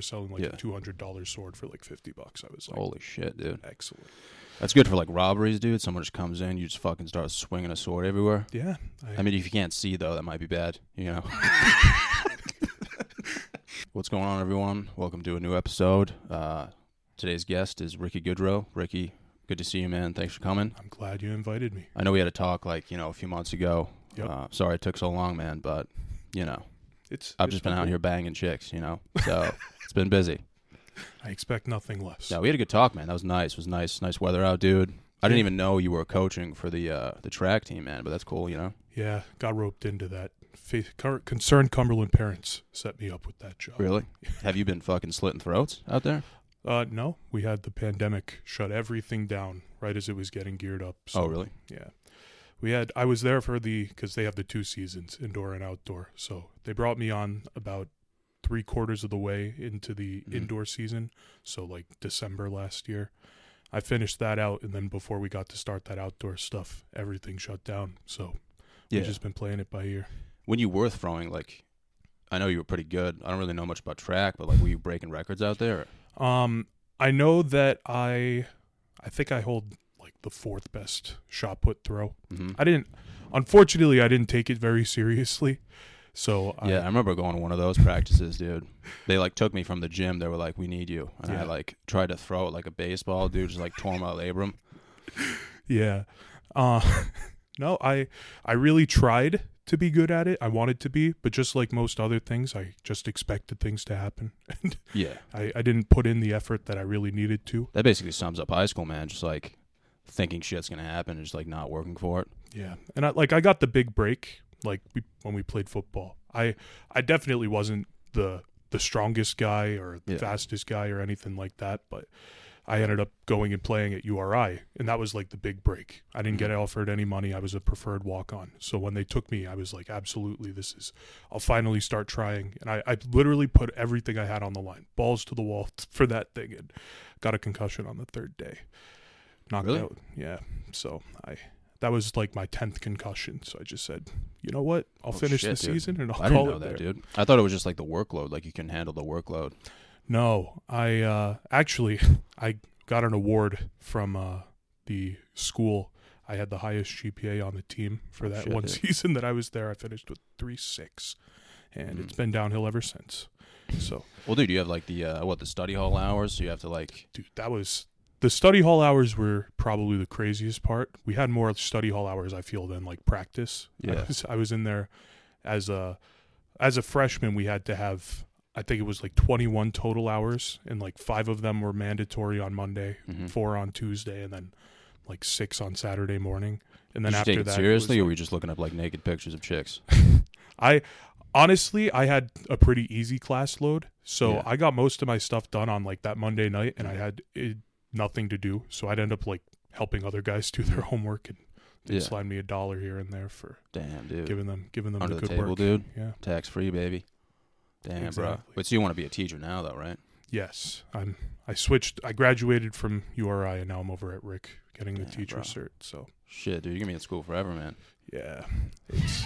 were selling like Yeah. a two hundred dollar sword for like fifty bucks. I was like, Holy shit, dude. excellent. That's good for like robberies, dude. Someone just comes in, you just fucking start swinging a sword everywhere. Yeah, I mean, if you can't see though, that might be bad. You know. What's going on, everyone? Welcome to a new episode. Uh, today's guest is Ricky Goodrow. Ricky, good to see you, man. Thanks for coming. I'm glad you invited me. I know we had a talk like you know a few months ago. Yep. Uh, sorry it took so long, man, but you know It's I've it's just been out nothing- here banging chicks. You know, so it's been busy. I expect nothing less. Yeah, we had a good talk, man. That was nice. It was nice, nice weather out, dude. I didn't even know you were coaching for the uh, the track team, man. But that's cool, you know. Yeah, got roped into that. Concerned Cumberland parents set me up with that job. Really? Have you been fucking slitting throats out there? Uh, no, we had the pandemic shut everything down right as it was getting geared up. So, oh, really? Yeah, we had. I was there for the because they have the two seasons, indoor and outdoor. So they brought me on about three quarters of the way into the Mhm. indoor season. So like December last year, I finished that out, and then before we got to start that outdoor stuff, everything shut down. So Yeah. we've just been playing it by ear. when you were throwing, like, I know you were pretty good. I don't really know much about track, but like, were you breaking records out there? Um, I know that I, I think I hold like the fourth best shot put throw. Mm-hmm. I didn't, unfortunately, I didn't take it very seriously. So I, Yeah, I remember going to one of those practices, dude. They like took me from the gym. They were like, "We need you," and I like tried to throw it like a baseball, dude. Just like tore my labrum. yeah. Uh, no, I, I really tried to be good at it. I wanted to be, but just like most other things, I just expected things to happen, and Yeah, I, I didn't put in the effort that I really needed to. that basically sums up high school, man. Just like thinking shit's gonna happen and just like not working for it. Yeah, and I like I got the big break like we, when we played football. I I definitely wasn't the the strongest guy or the Yeah. fastest guy or anything like that, but I ended up going and playing at URI, and that was like the big break. I didn't get mm-hmm. offered any money. I was a preferred walk on. So when they took me, I was like, absolutely, this is. I'll finally start trying, and I, I literally put everything I had on the line, balls to the wall for that thing, and got a concussion on the third day. Knocked Really? out. Yeah. So I that was like my tenth concussion. So I just said, you know what? I'll Oh, finish shit, the dude. season and I'll I call didn't know it that, there. dude. I thought it was just like the workload, like you can handle the workload. No, I uh, actually I got an award from uh, the school. I had the highest GPA on the team for Oh, that shit, one dude. season that I was there. I finished with three six, and Mm. it's been downhill ever since. So, Well, dude, you have like the uh, what the study hall hours, so you have to like dude, that was the study hall hours were probably the craziest part. We had more study hall hours, I feel, than like practice. I Yeah. was, I was in there as a as a freshman. We had to have I think it was like 21 total hours, and like five of them were mandatory on Monday, mhm. four on Tuesday, and then like six on Saturday morning. And then Did after it that, seriously, or were you just looking up like naked pictures of chicks? I honestly I had a pretty easy class load, so Yeah. I got most of my stuff done on like that Monday night, and I had eh, nothing to do, so I'd end up like helping other guys do their homework and they'd Yeah. slide me a dollar here and there for Damn, dude. giving them giving them Under the the good table, work. dude. Yeah. Tax free, baby. Damn, bro. But so you want to be a teacher now, though, right? Yes, I'm. I switched. I graduated from URI, and now I'm over at Rick getting the teacher bro. cert. So Shit, dude, you're gonna be in school forever, man. yeah, it's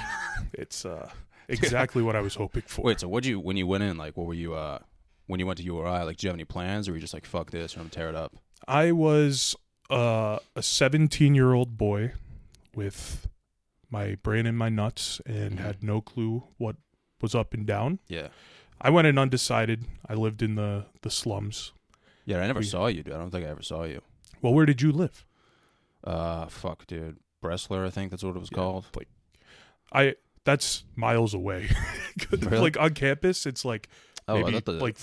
it's uh exactly what I was hoping for. Wait, so what'd you when you went in? Like, what were you? uh When you went to URI, like, do you have any plans, or were you just like, fuck this, and I'm gonna tear it up? I was uh, a 17 year old boy with my brain in my nuts and Mhm. had no clue what was up and down. Yeah, I went in undecided. I lived in the the slums. yeah. I never We- saw you, dude. I don't think I ever saw you. Well, where did you live? Uh, fuck, dude. Bressler, I think that's what it was Yeah, called. Like, I that's miles away. Really? Like on campus, it's like Oh, maybe thought the like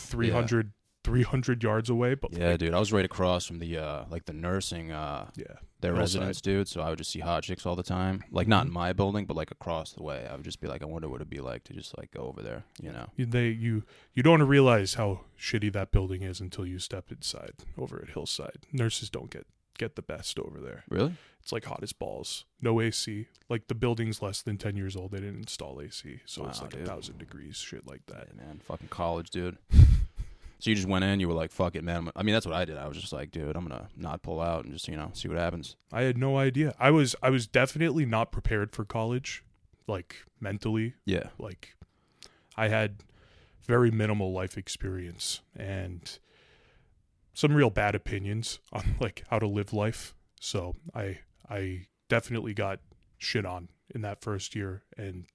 300, 300 yards away. But yeah, like, dude. I was right across from the uh like the nursing uh yeah, their residence, dude. So I would just see hot chicks all the time. Like not in my building, but like across the way. I would just be like, I wonder what it'd be like to just like go over there, you know? They you you don't realize how shitty that building is until you step inside over at Hillside. Nurses don't get get the best over there. Really? It's like hot as balls. No AC. Like the building's less than ten years old. They didn't install AC, so it's like dude. a thousand degrees, shit like that. Yeah, man, fucking college, dude. so you just went in, you were like, fuck it, man. I'm- I mean, that's what I did. I was just like, dude, I'm gonna not pull out and just you know see what happens. I had no idea. I was I was definitely not prepared for college, like mentally. Yeah. Like I had very minimal life experience and some real bad opinions on like how to live life. So I I definitely got shit on in that first year and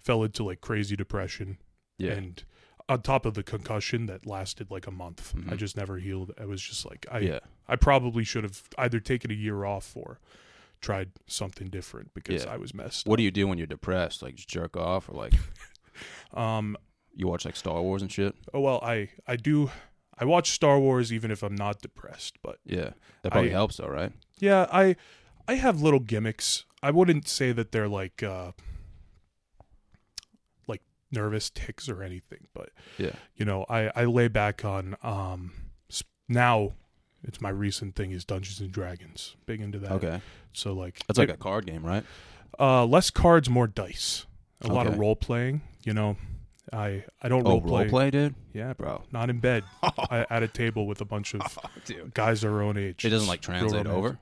fell into like crazy depression Yeah. and on top of the concussion that lasted like a month. I Mhm. just never healed. I was just like I yeah. I probably should have either taken a year off or tried something different because Yeah. I was messed What up. do you do when you're depressed? Like just jerk off, or like um you watch like Star Wars and shit? oh well I I do I watch Star Wars even if I'm not depressed, but Yeah, that probably I- helps, though, right? yeah, I I have little gimmicks. I wouldn't say that they're like uh like nervous tics or anything, but Yeah. you know, I I lay back on um now it's my recent thing is Dungeons and Dragons. Big into that. Okay, So like that's like a card game, right? uh less cards, more dice. A lot of role playing, you know. I I don't Oh, role play. role play, dude, Yeah, bro. Not in bed. I, at a table with a bunch of dude. guys our own age. It doesn't like translate over.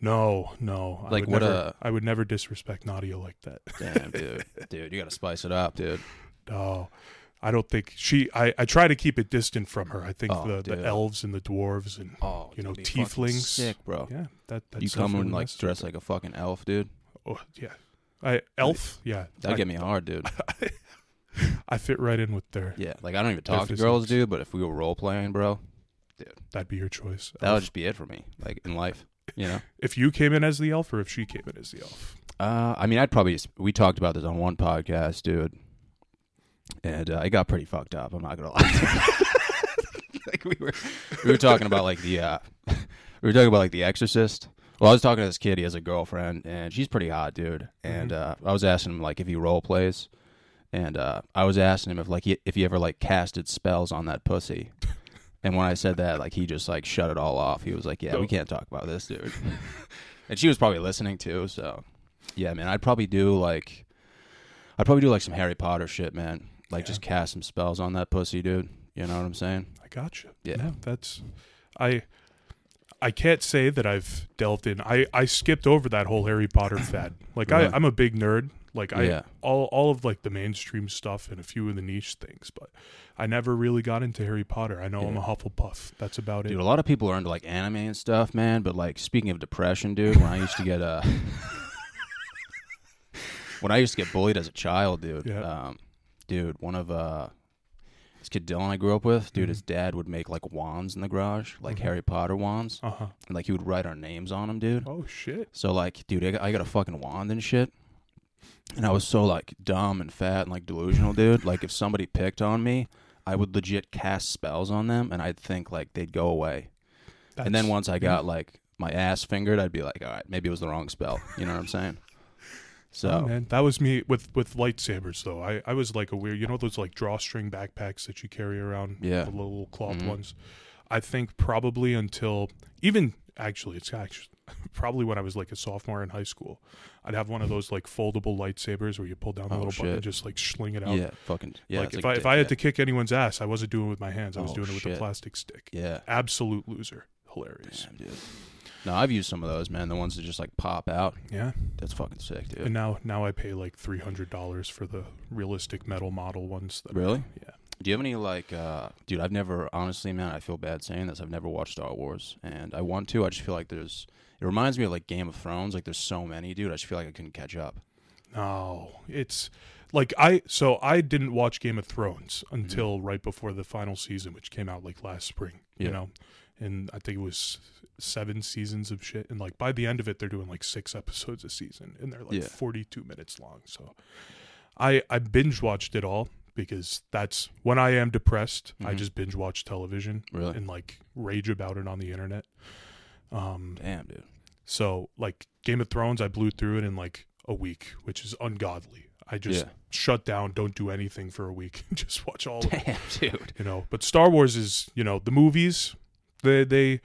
No, no. I Like, would what, never, uh, I would never disrespect Nadia like that. Damn, dude, dude, you gotta spice it up, dude. No, I don't think she. I, I try to keep it distant from her. I think Oh, the, the dude. elves and the dwarves and Oh, You know, dude, be fucking tieflings. sick, bro. yeah, that that's you come and like dress like a fucking elf, dude. Oh yeah, I elf. Yeah, That'd I, get me hard, dude. I fit right in with their. Yeah, like I don't even talk to girls, dude. But if we were role playing, bro, dude. That'd be your choice. that would Elf. just be it for me. Like in life, you know. if you came in as the elf or if she came in as the elf. Uh, I mean, I'd probably just, we talked about this on one podcast, dude, and uh, it got pretty fucked up. I'm not gonna lie. like we were, we were talking about like the, uh, we were talking about like The Exorcist. Well, I was talking to this kid. He has a girlfriend, and she's pretty hot, dude. And uh, I was asking him like if he role plays, and uh, I was asking him if like he, if he ever like casted spells on that pussy. And when I said that, like he just like shut it all off. He was like, "Yeah, we can't talk about this, dude." and she was probably listening too, so yeah, man, I'd probably do like, I'd probably do like some Harry Potter shit, man. Like Yeah. just cast some spells on that pussy, dude. You know what I'm saying? I got you. Yeah. No, that's I I can't say that I've delved in. I I skipped over that whole Harry Potter fad. Like Really? I I'm a big nerd. Like I Yeah. all all of like the mainstream stuff and a few of the niche things, but I never really got into Harry Potter. I know I'm a Hufflepuff. That's about Dude, it. Dude, a lot of people are into like anime and stuff, man. But like, speaking of depression, dude, when I used to get uh, when I used to get bullied as a child, dude, Yeah. um, dude, one of uh, this kid Dylan I grew up with, dude, Mhm. his dad would make like wands in the garage, like Mhm. Harry Potter wands, Uh huh. and like he would write our names on them, dude. Oh shit. So like, dude, I got, I got a fucking wand and shit. And I was so like dumb and fat and like delusional, dude. Like if somebody picked on me, I would legit cast spells on them and I'd think like they'd go away. and then once I got like my ass fingered, I'd be like, all right, maybe it was the wrong spell. You know what I'm saying? So Oh, man, that was me with with lightsabers though. I I was like a weird, you know those like drawstring backpacks that you carry around, Yeah. the little cloth Mhm. ones. I think probably until even actually it's actually probably when I was like a sophomore in high school. I'd have one of those like foldable lightsabers where you pull down the Oh, little button and just like sling it out. yeah, fucking yeah. like if a I dick, if I had yeah. to kick anyone's ass, I wasn't doing it with my hands. I was Oh, doing it with shit. a plastic stick. yeah, Absolute loser. Hilarious. Damn, dude. No, I've used some of those, man. The ones that just like pop out. Yeah. That's fucking sick, dude. And now now I pay like three hundred dollars for the realistic metal model ones. That Really? Yeah. Do you have any like, uh, dude? I've never, honestly, man. I feel bad saying this. I've never watched Star Wars, and I want to. I just feel like there's. It reminds me of like Game of Thrones. Like there's so many, dude. I just feel like I couldn't catch up. No, it's like I so I didn't watch Game of Thrones Mm-hmm. until right before the final season, which came out like last spring. You know, and I think it was seven seasons of shit. And like by the end of it, they're doing like six episodes a season, and they're like Yeah. forty-two minutes long. So I I binge watched it all because that's when I am depressed. I Mhm. just binge watch television Really? and like rage about it on the internet. Um, Damn, dude. so like Game of Thrones, I blew through it in like a week, which is ungodly. I just Yeah. shut down, don't do anything for a week, just watch all of it, Damn, dude. you know. But Star Wars is, you know, the movies, they they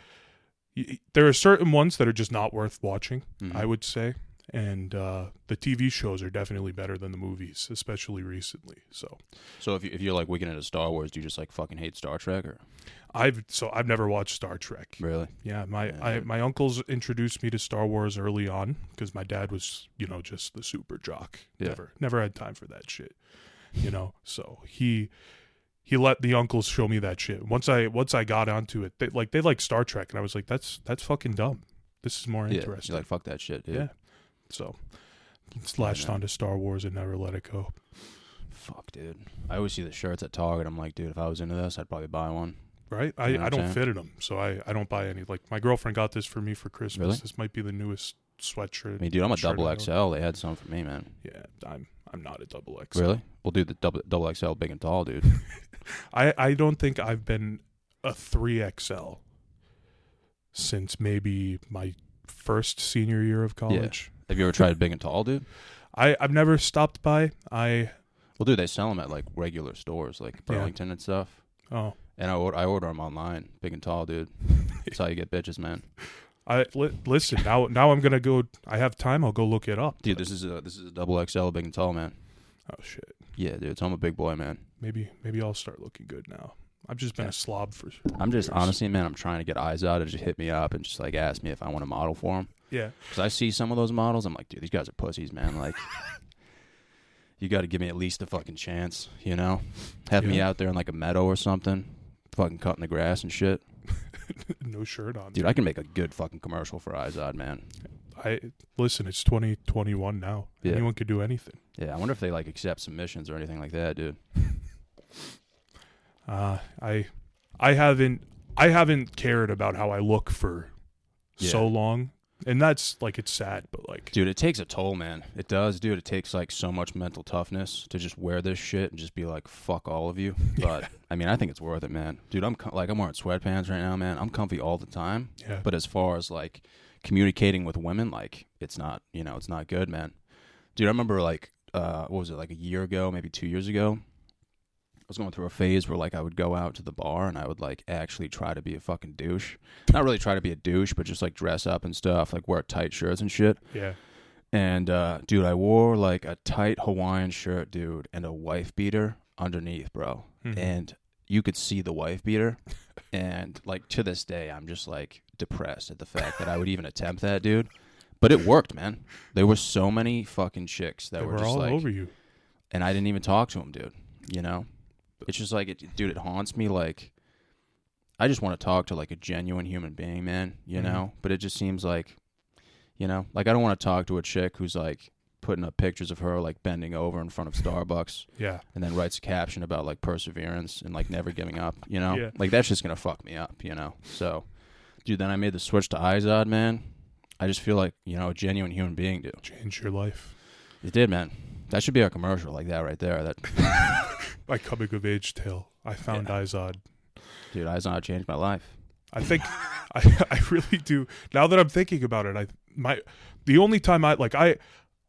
there are certain ones that are just not worth watching, Mhm. I would say. And uh, the TV shows are definitely better than the movies, especially recently. So So if you, if you're like wicked into Star Wars, do you just like fucking hate Star Trek or I've so I've never watched Star Trek. really? Yeah, my Yeah, I, my uncles introduced me to Star Wars early on because my dad was, you know, just the super jock. Yeah. Never never had time for that shit. You know, so he he let the uncles show me that shit. Once I once I got onto it, they like they like Star Trek, and I was like, that's that's fucking dumb. This is more Yeah, interesting. you're like fuck that shit, dude. Yeah. So it's latched onto Star Wars and never let it go. Fuck, dude. I always see the shirts at Target. I'm like, dude, if I was into this, I'd probably buy one. Right? I, You know I don't saying? fit in them, so I, I don't buy any. Like my girlfriend got this for me for Christmas. Really? This might be the newest sweatshirt. I mean, dude, I'm a double XL. They had some for me, man. Yeah, I'm I'm not a double XL. Really? We'll do the double double XL, big and tall, dude. I I don't think I've been a three XL since maybe my first senior year of college. Have you ever tried big and tall, dude? I I've never stopped by. I Well, dude, they sell them at like regular stores, like Yeah. Burlington and stuff. oh And I order, I order them online, big and tall, dude. That's how you get bitches, man. I li- listen now. Now I'm gonna go. I have time. I'll go look it up. Dude, this is a this is a double XL, big and tall, man. Oh shit. Yeah, dude, so I'm a big boy, man. Maybe maybe I'll start looking good now. I've just been Yeah. a slob for. I'm just years. honestly, man, I'm trying to get Izod to just hit me up and just like ask me if I want to model for them. Yeah. Because I see some of those models, I'm like, dude, these guys are pussies, man. Like, you got to give me at least a fucking chance, you know? Have me out there in like a meadow or something, fucking cutting the grass and shit. no shirt on. Dude, I can make a good fucking commercial for Izod, man. I listen. It's 2021 now. Yeah. Anyone could do anything. Yeah, I wonder if they like accept submissions or anything like that, dude. Uh, I I haven't I haven't cared about how I look for so long, and that's like it's sad, but like Dude, it takes a toll, man. It does, dude. It takes like so much mental toughness to just wear this shit and just be like, fuck all of you. But I mean, I think it's worth it, man. Dude, I'm com- like, I'm wearing sweatpants right now, man. I'm comfy all the time. yeah, But as far as like communicating with women, like it's not, you know, it's not good, man. Dude, I remember like, uh, what was it, like a year ago, maybe two years ago? I was going through a phase where like I would go out to the bar and I would like actually try to be a fucking douche. Not really try to be a douche, but just like dress up and stuff, like wear tight shirts and shit. yeah, And uh, dude, I wore like a tight Hawaiian shirt, dude, and a wife beater underneath, bro. Mhm. And you could see the wife beater. and like to this day, I'm just like depressed at the fact that I would even attempt that, dude. But it worked, man. There were so many fucking chicks that they were, were just all like, over you. and I didn't even talk to them, dude. You know, it's just like it, dude. It haunts me. Like, I just want to talk to like a genuine human being, man. You Mhm. know, but it just seems like, you know, like I don't want to talk to a chick who's like putting up pictures of her like bending over in front of Starbucks Yeah, and then writes a caption about like perseverance and like never giving up. You know, Yeah. like that's just gonna fuck me up. You know, so. Dude, then I made the switch to Izod, man. I just feel like, you know, a genuine human being, dude. change your life It did, man. That should be a commercial, like that right there. That by coming of age tale. I found Izod. Dude, Izod changed my life. I think I I really do. Now that I'm thinking about it, I my the only time I like I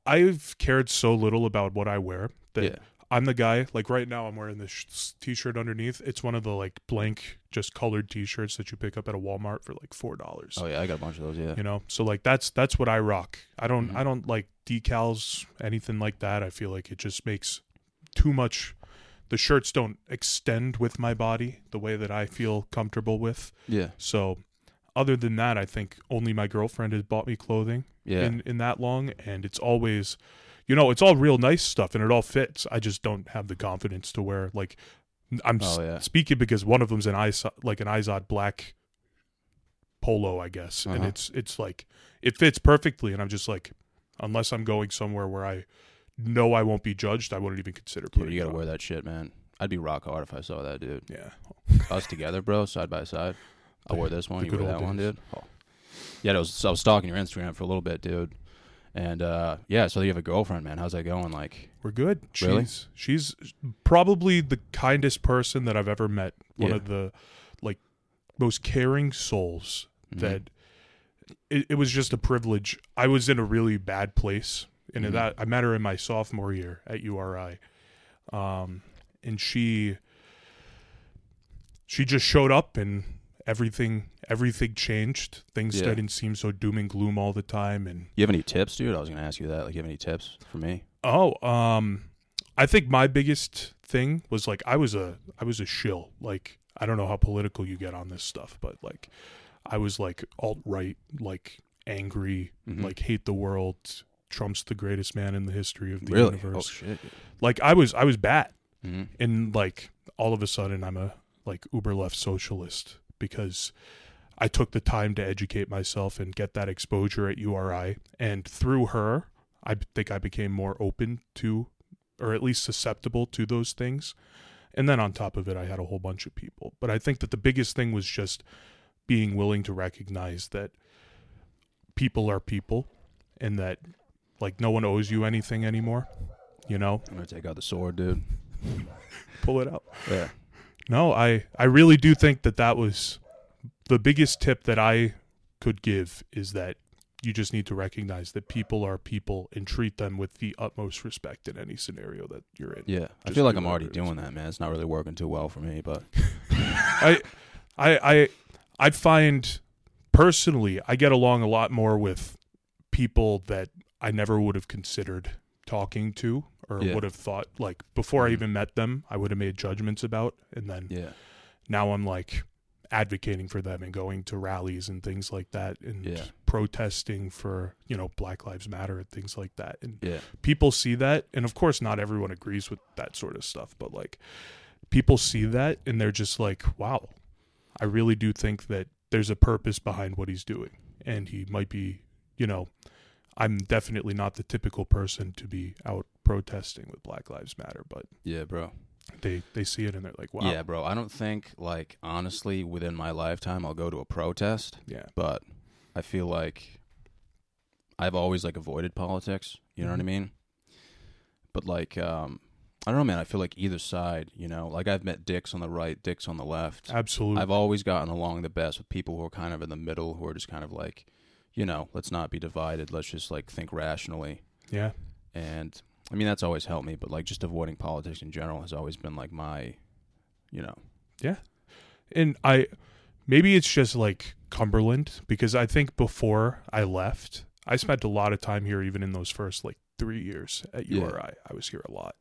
I've cared so little about what I wear that Yeah. I'm the guy. Like right now, I'm wearing this sh- t-shirt underneath. It's one of the like blank, just colored t-shirts that you pick up at a Walmart for like four dollars. Oh yeah, I got a bunch of those. Yeah. You know, so like that's that's what I rock. I don't Mhm. I don't like decals, anything like that. I feel like it just makes too much. The shirts don't extend with my body the way that I feel comfortable with. Yeah. So, other than that, I think only my girlfriend has bought me clothing Yeah. in in that long, and it's always, you know, it's all real nice stuff and it all fits. I just don't have the confidence to wear like. I'm Oh, yeah. speaking because one of them's an Izod, like an Izod black polo, I guess, and Uh-huh. it's it's like it fits perfectly, and I'm just like, unless I'm going somewhere where I know I won't be judged, I wouldn't even consider dude, you gotta wear that shit, man. I'd be rock hard if I saw that, dude. Yeah, Us together, bro, side by side. I wore this one, The you wore that one, dude. Oh. Yeah, was, I was stalking your Instagram for a little bit, dude. And uh yeah, so you have a girlfriend, man. How's that going? Like, we're good. She's Really? she's probably the kindest person that I've ever met. One Yeah. of the like most caring souls mhm. that it, it was just a privilege. I was in a really bad place, and Mhm. that I met her in my sophomore year at URI, um, and she she just showed up, and everything everything changed. Things Yeah. didn't seem so doom and gloom all the time, and you have any tips, dude? I was gonna ask you that. Like, you have any tips for me? oh, um, I think my biggest thing was like I was a I was a shill. Like I don't know how political you get on this stuff, but like I was like alt right, like angry, Mhm. like hate the world. Trump's the greatest man in the history of the really? universe. Oh shit. Like I was I was bad. hmm and like all of a sudden I'm a like uber left socialist because I took the time to educate myself and get that exposure at URI and through her I think I became more open to or at least susceptible to those things. And then on top of it I had a whole bunch of people. But I think that the biggest thing was just being willing to recognize that people are people and that like no one owes you anything anymore you know? I'm gonna take out the sword, dude. pull it out. Yeah. No, I I really do think that that was the biggest tip that I could give is that you just need to recognize that people are people and treat them with the utmost respect in any scenario that you're in. Yeah. I feel like I'm already whatever it is. doing that, man. It's not really working too well for me, but I I I I find personally I get along a lot more with people that I never would have considered talking to or Yeah. would have thought like before I Mhm. even met them I would have made judgments about and then yeah. now I'm like advocating for them and going to rallies and things like that and Yeah. protesting for, you know, Black Lives Matter and things like that. And Yeah. people see that and of course not everyone agrees with that sort of stuff, but like people see that and they're just like, "Wow. I really do think that there's a purpose behind what he's doing." And he might be, you know, I'm definitely not the typical person to be out protesting with Black Lives Matter, but Yeah, bro. they they see it and they're like, "Wow." Yeah, bro. I don't think like honestly within my lifetime I'll go to a protest, Yeah. but I feel like I've always like avoided politics, you know what I Mhm. mean? But like um I don't know, man. I feel like either side, you know, like I've met dicks on the right, dicks on the left. Absolutely. I've always gotten along the best with people who are kind of in the middle, who are just kind of like, you know, let's not be divided. Let's just like think rationally. yeah. And I mean, that's always helped me. But like, just avoiding politics in general has always been like my, you know, Yeah. And I maybe it's just like Cumberland because I think before I left, I spent a lot of time here even in those first like 3 years at Yeah. URI. I was here a lot.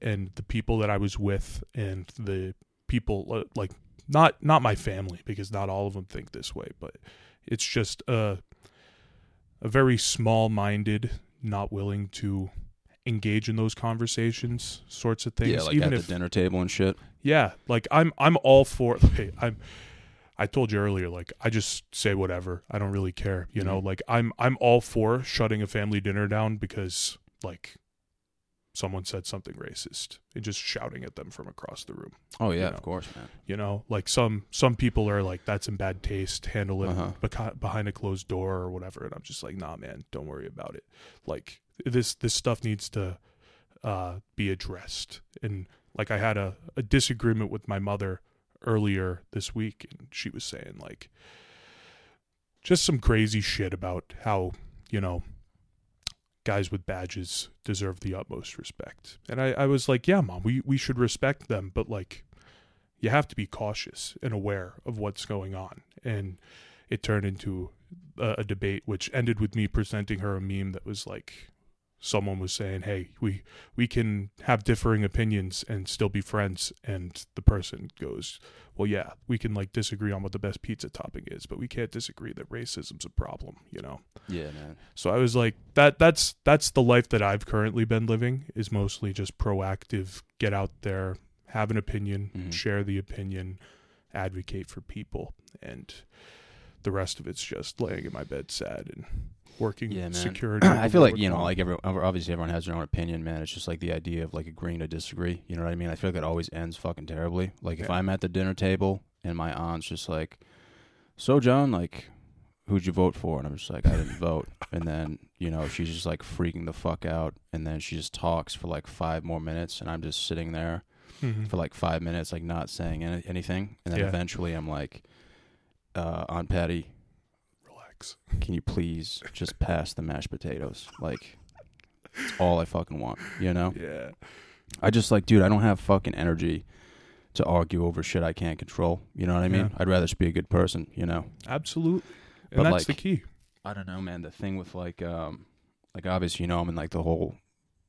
And the people that I was with and the people uh, like not not my family because not all of them think this way, but it's just a a very small-minded, not willing to engage in those conversations sorts of things yeah, like even at if the dinner table and shit. yeah, like I'm I'm all for like, I'm I told you earlier like I just say whatever. I don't really care, you know? Mhm. Like I'm I'm all for shutting a family dinner down because like someone said something racist and just shouting at them from across the room. Oh yeah, know. of course, man. You know, like some some people are like that's in bad taste, handle it Uh-huh. beca- behind a closed door or whatever and I'm just like, "Nah, man, don't worry about it." Like this this stuff needs to uh be addressed. And like I had a, a disagreement with my mother earlier this week and she was saying like just some crazy shit about how, you know, guys with badges deserve the utmost respect. And I, I was like, yeah, mom, we, we should respect them, but like you have to be cautious and aware of what's going on. And it turned into a, a debate which ended with me presenting her a meme that was like someone was saying, "Hey, we we can have differing opinions and still be friends." And the person goes, "Well, yeah, we can like disagree on what the best pizza topping is, but we can't disagree that racism's a problem, you know." Yeah, man. So I was like, that that's that's the life that I've currently been living is mostly just proactive, get out there, have an opinion, Mhm. share the opinion, advocate for people, and the rest of it's just laying in my bed sad and working Yeah, man. security. I feel like you know, like every obviously everyone has their own opinion, man. It's just like the idea of like agreeing to disagree. You know what I mean? I feel like it always ends fucking terribly. Like if I'm at the dinner table and my aunt's just like, "So John, like, who'd you vote for?" and I'm just like, "I didn't vote," and then you know she's just like freaking the fuck out, and then she just talks for like five more minutes, and I'm just sitting there Mhm. for like five minutes, like not saying any- anything, and then Yeah. eventually I'm like, uh, "Aunt Patty, can you please just pass the mashed potatoes? Like, it's all I fucking want, you know? Yeah, I just like, dude, I don't have fucking energy to argue over shit I can't control. You know what I mean? Yeah. I'd rather just be a good person, you know? absolutely, and But, that's like- the key. I don't know, man. The thing with like, um, like obviously, you know, I'm in like the whole,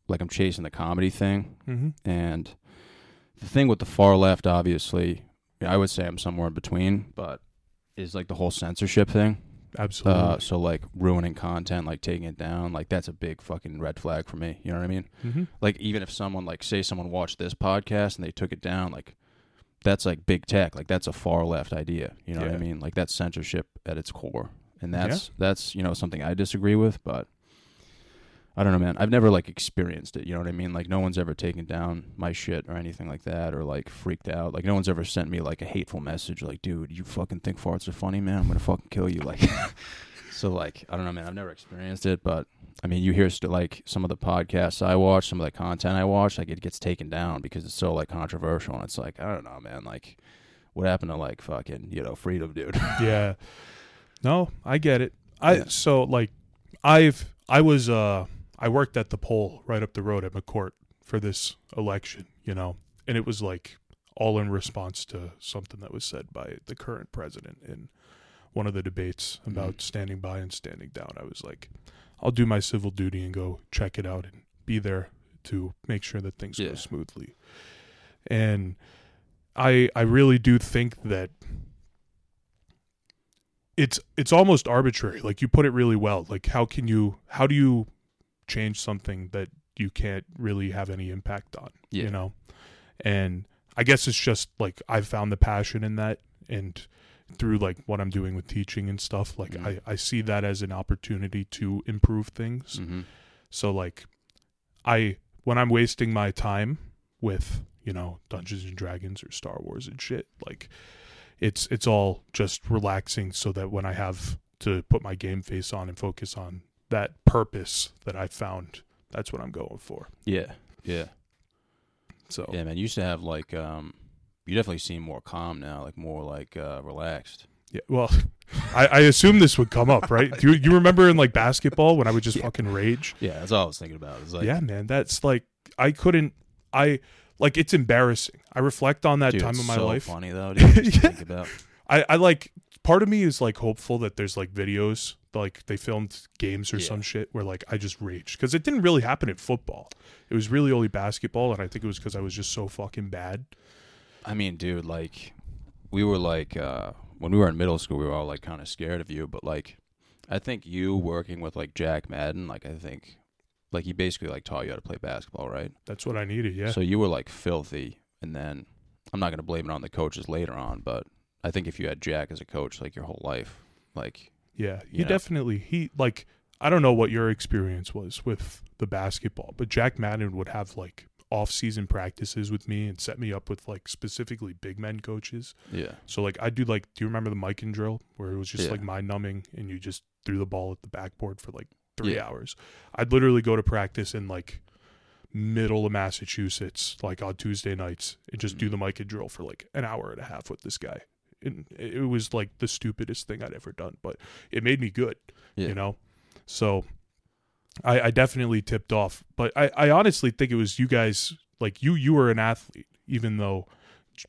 like I'm chasing the comedy thing, hmm and the thing with the far left, obviously, I would say I'm somewhere in between, but is like the whole censorship thing. Absolutely. Uh, so like ruining content, like taking it down, like that's a big fucking red flag for me. You know what I mean? hmm Like even if someone like say someone watched this podcast and they took it down, like that's like big tech. Like that's a far left idea. You know what I mean? Like that's censorship at its core, and that's that's you know something I disagree with, but. I don't know, man. I've never like experienced it. You know what I mean? Like no one's ever taken down my shit or anything like that, or like freaked out. Like no one's ever sent me like a hateful message, like, "Dude, you fucking think farts are funny, man? I'm gonna fucking kill you." Like, so like I don't know, man. I've never experienced it, but I mean, you hear st- like some of the podcasts I watch, some of the content I watch, like it gets taken down because it's so like controversial, and it's like I don't know, man. Like, what happened to like fucking you know freedom, dude? yeah. No, I get it. I Yeah. so like I've I was uh I worked at the poll right up the road at McCourt for this election, you know, and it was like all in response to something that was said by the current president in one of the debates about Mhm. standing by and standing down. I was like, I'll do my civil duty and go check it out and be there to make sure that things Yeah. go smoothly. And I I really do think that it's it's almost arbitrary. Like you put it really well. Like how can you how do you change something that you can't really have any impact on? Yeah. You know? And I guess it's just like I've found the passion in that and through like what I'm doing with teaching and stuff, like Mhm. I, I see that as an opportunity to improve things. mm-hmm. So like I when I'm wasting my time with, you know, Dungeons and Dragons or Star Wars and shit, like it's it's all just relaxing so that when I have to put my game face on and focus on that purpose that I found, that's what I'm going for. Yeah, yeah, So yeah, man. You used to have like um, you definitely seem more calm now, like more like uh relaxed. yeah, well, I, I assume this would come up, right? Do you, you remember in like basketball when I would just Yeah. fucking rage? Yeah, that's all I was thinking about. It's like, yeah, man, that's like I couldn't. I like it's embarrassing. I reflect on that dude, time of my so life. funny though. Dude, Yeah. think about. I, I like part of me is like hopeful that there's like videos like they filmed games or Yeah. some shit where like I just raged because it didn't really happen in football. It was really only basketball, and I think it was because I was just so fucking bad. I mean, dude, like we were like uh when we were in middle school, we were all like kind of scared of you, but like I think you working with like Jack Madden, like I think like he basically like taught you how to play basketball, right? That's what I needed. Yeah, So you were like filthy, and then I'm not gonna blame it on the coaches later on, but I think if you had Jack as a coach like your whole life, like yeah. He you know. definitely he like I don't know what your experience was with the basketball, but Jack Madden would have like off season practices with me and set me up with like specifically big men coaches. yeah, So like I do like do you remember the Mikan drill where it was just Yeah. like mind numbing and you just threw the ball at the backboard for like three Yeah. hours. I'd literally go to practice in like middle of Massachusetts, like on Tuesday nights, and just do Mhm. the Mikan drill for like an hour and a half with this guy. It it was like the stupidest thing I'd ever done, but it made me good, yeah, you know? So I, I definitely tipped off. But I, I honestly think it was you guys like you you were an athlete, even though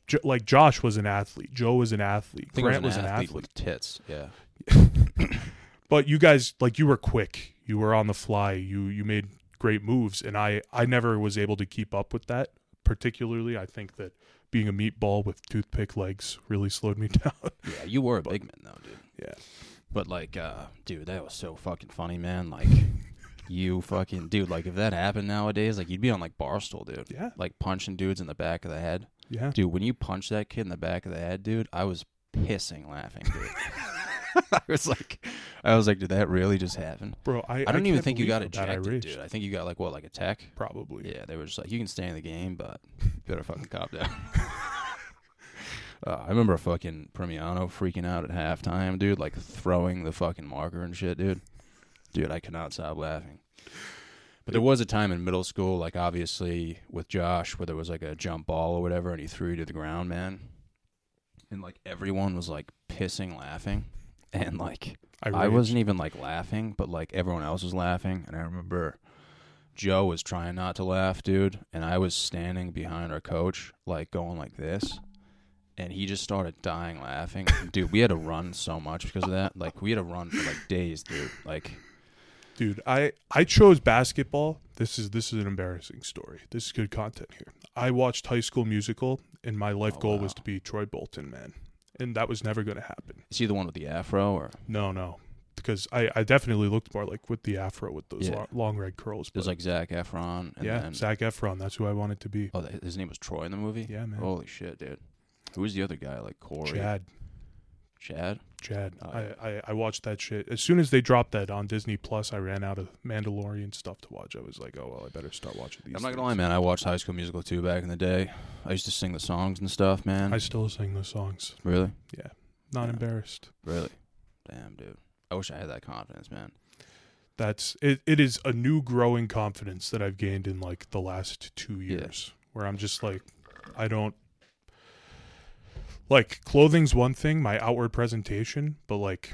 J- like Josh was an athlete, Joe was an athlete, Grant was was an an athlete, athlete. with tits. Yeah, But you guys like you were quick. You were on the fly. You you made great moves and I I never was able to keep up with that. Particularly, I think that being a meatball with toothpick legs really slowed me down. yeah, you were a But- big man though, dude. Yeah. But like, uh, dude, that was so fucking funny, man. Like, you fucking dude, like if that happened nowadays, like you'd be on like Barstool, dude. yeah. Like punching dudes in the back of the head. Yeah. Dude, when you punch that kid in the back of the head, dude, I was pissing laughing, dude. I was like, I was like, did that really just happen? Bro, I I don't even think you got I ejected, dude. I think you got like what, like a tech? Probably. Yeah, they were just like, you can stay in the game, but you better fucking cop down. uh, I remember fucking Premiano freaking out at halftime, dude, like throwing the fucking marker and shit, dude. Dude, I could not stop laughing. But there was a time in middle school, like obviously with Josh, where there was like a jump ball or whatever, and he threw you to the ground, man. And like everyone was like pissing laughing, and like I, I raged. wasn't even like laughing, but like everyone else was laughing, and I remember Joe was trying not to laugh, dude, and I was standing behind our coach, like going like this, and he just started dying laughing. dude, we had to run so much because of that. Like we had to run for like days, dude. Like Dude, I I chose basketball. This is this is an embarrassing story. This is good content here. I watched High School Musical, and my life Oh, goal wow. was to be Troy Bolton, man, and that was never going to happen. is he the one with the afro or? No, no, because I, I definitely looked more like with the afro with those Yeah. long, long red curls. it was like Zac Efron. And yeah, Then, Zac Efron. That's who I wanted to be. oh, th- his name was Troy in the movie. Yeah, man. Holy shit, dude. Who was the other guy? Like Corey. Chad. Chad. Chad. Oh, I, yeah. I, I watched that shit. As soon as they dropped that on Disney Plus, I ran out of Mandalorian stuff to watch. I was like, oh, well, I better start watching these. I'm not gonna lie, man. I watched High School Musical 2 back in the day. I used to sing the songs and stuff, man. I still sing the songs. really, Yeah. Not Yeah. embarrassed. really. Damn, dude. I wish I had that confidence, man. That's it. It is a new growing confidence that I've gained in like the last two Yeah. years, where I'm just like, I don't like clothing's one thing, my outward presentation, but like.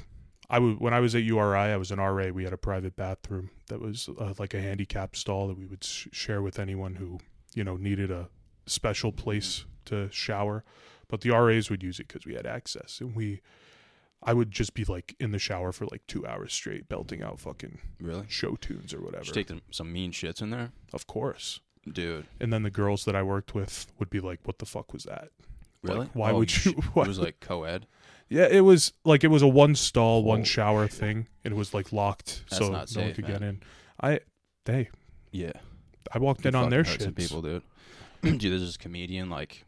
I would when I was at URI, I was an RA. We had a private bathroom that was uh, like a handicap stall that we would sh- share with anyone who you know needed a special place to shower. But the RAs would use it because we had access, and we, I would just be like in the shower for like two hours straight, belting out fucking Really? show tunes or whatever. You take them, some mean shits in there, of course. dude? And then the girls that I worked with would be like, "What the fuck was that?" Really? Like, why Oh, would you? why- It was like co-ed. yeah, it was like it was a one stall, one Oh. shower thing, it was like locked, That's so no not one could man. get in. I, they, Yeah. I walked You in on their shits. people, dude. dude, there's this comedian like,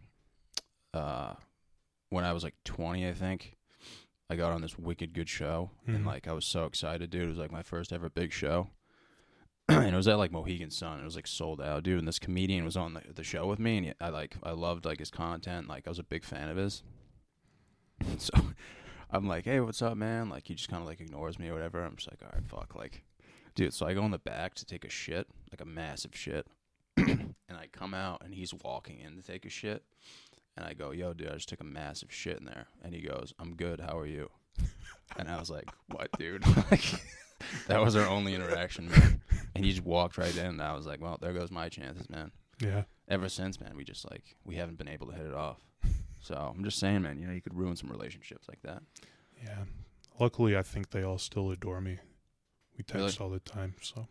uh, when I was like 20, I think. I got on this wicked good show, Mhm. and like I was so excited, dude. It was like my first ever big show, and it was at like Mohegan Sun. It was like sold out, dude. And this comedian was on the, the show with me, and he, I like I loved like his content. Like I was a big fan of his. So I'm like, hey, what's up, man? Like he just kind of like ignores me or whatever. I'm just like, all right, fuck, like, dude. So I go in the back to take a shit, like a massive shit, and I come out and he's walking in to take a shit, and I go, yo, dude, I just took a massive shit in there, and he goes, I'm good. How are you? And I was like, what, dude? like, that was our only interaction, man. And he just walked right in. And I was like, well, there goes my chances, man. Yeah, Ever since, man, we just like we haven't been able to hit it off. So I'm just saying, man, you know, you could ruin some relationships like that. yeah. Luckily, I think they all still adore me. We Really? text all the time, so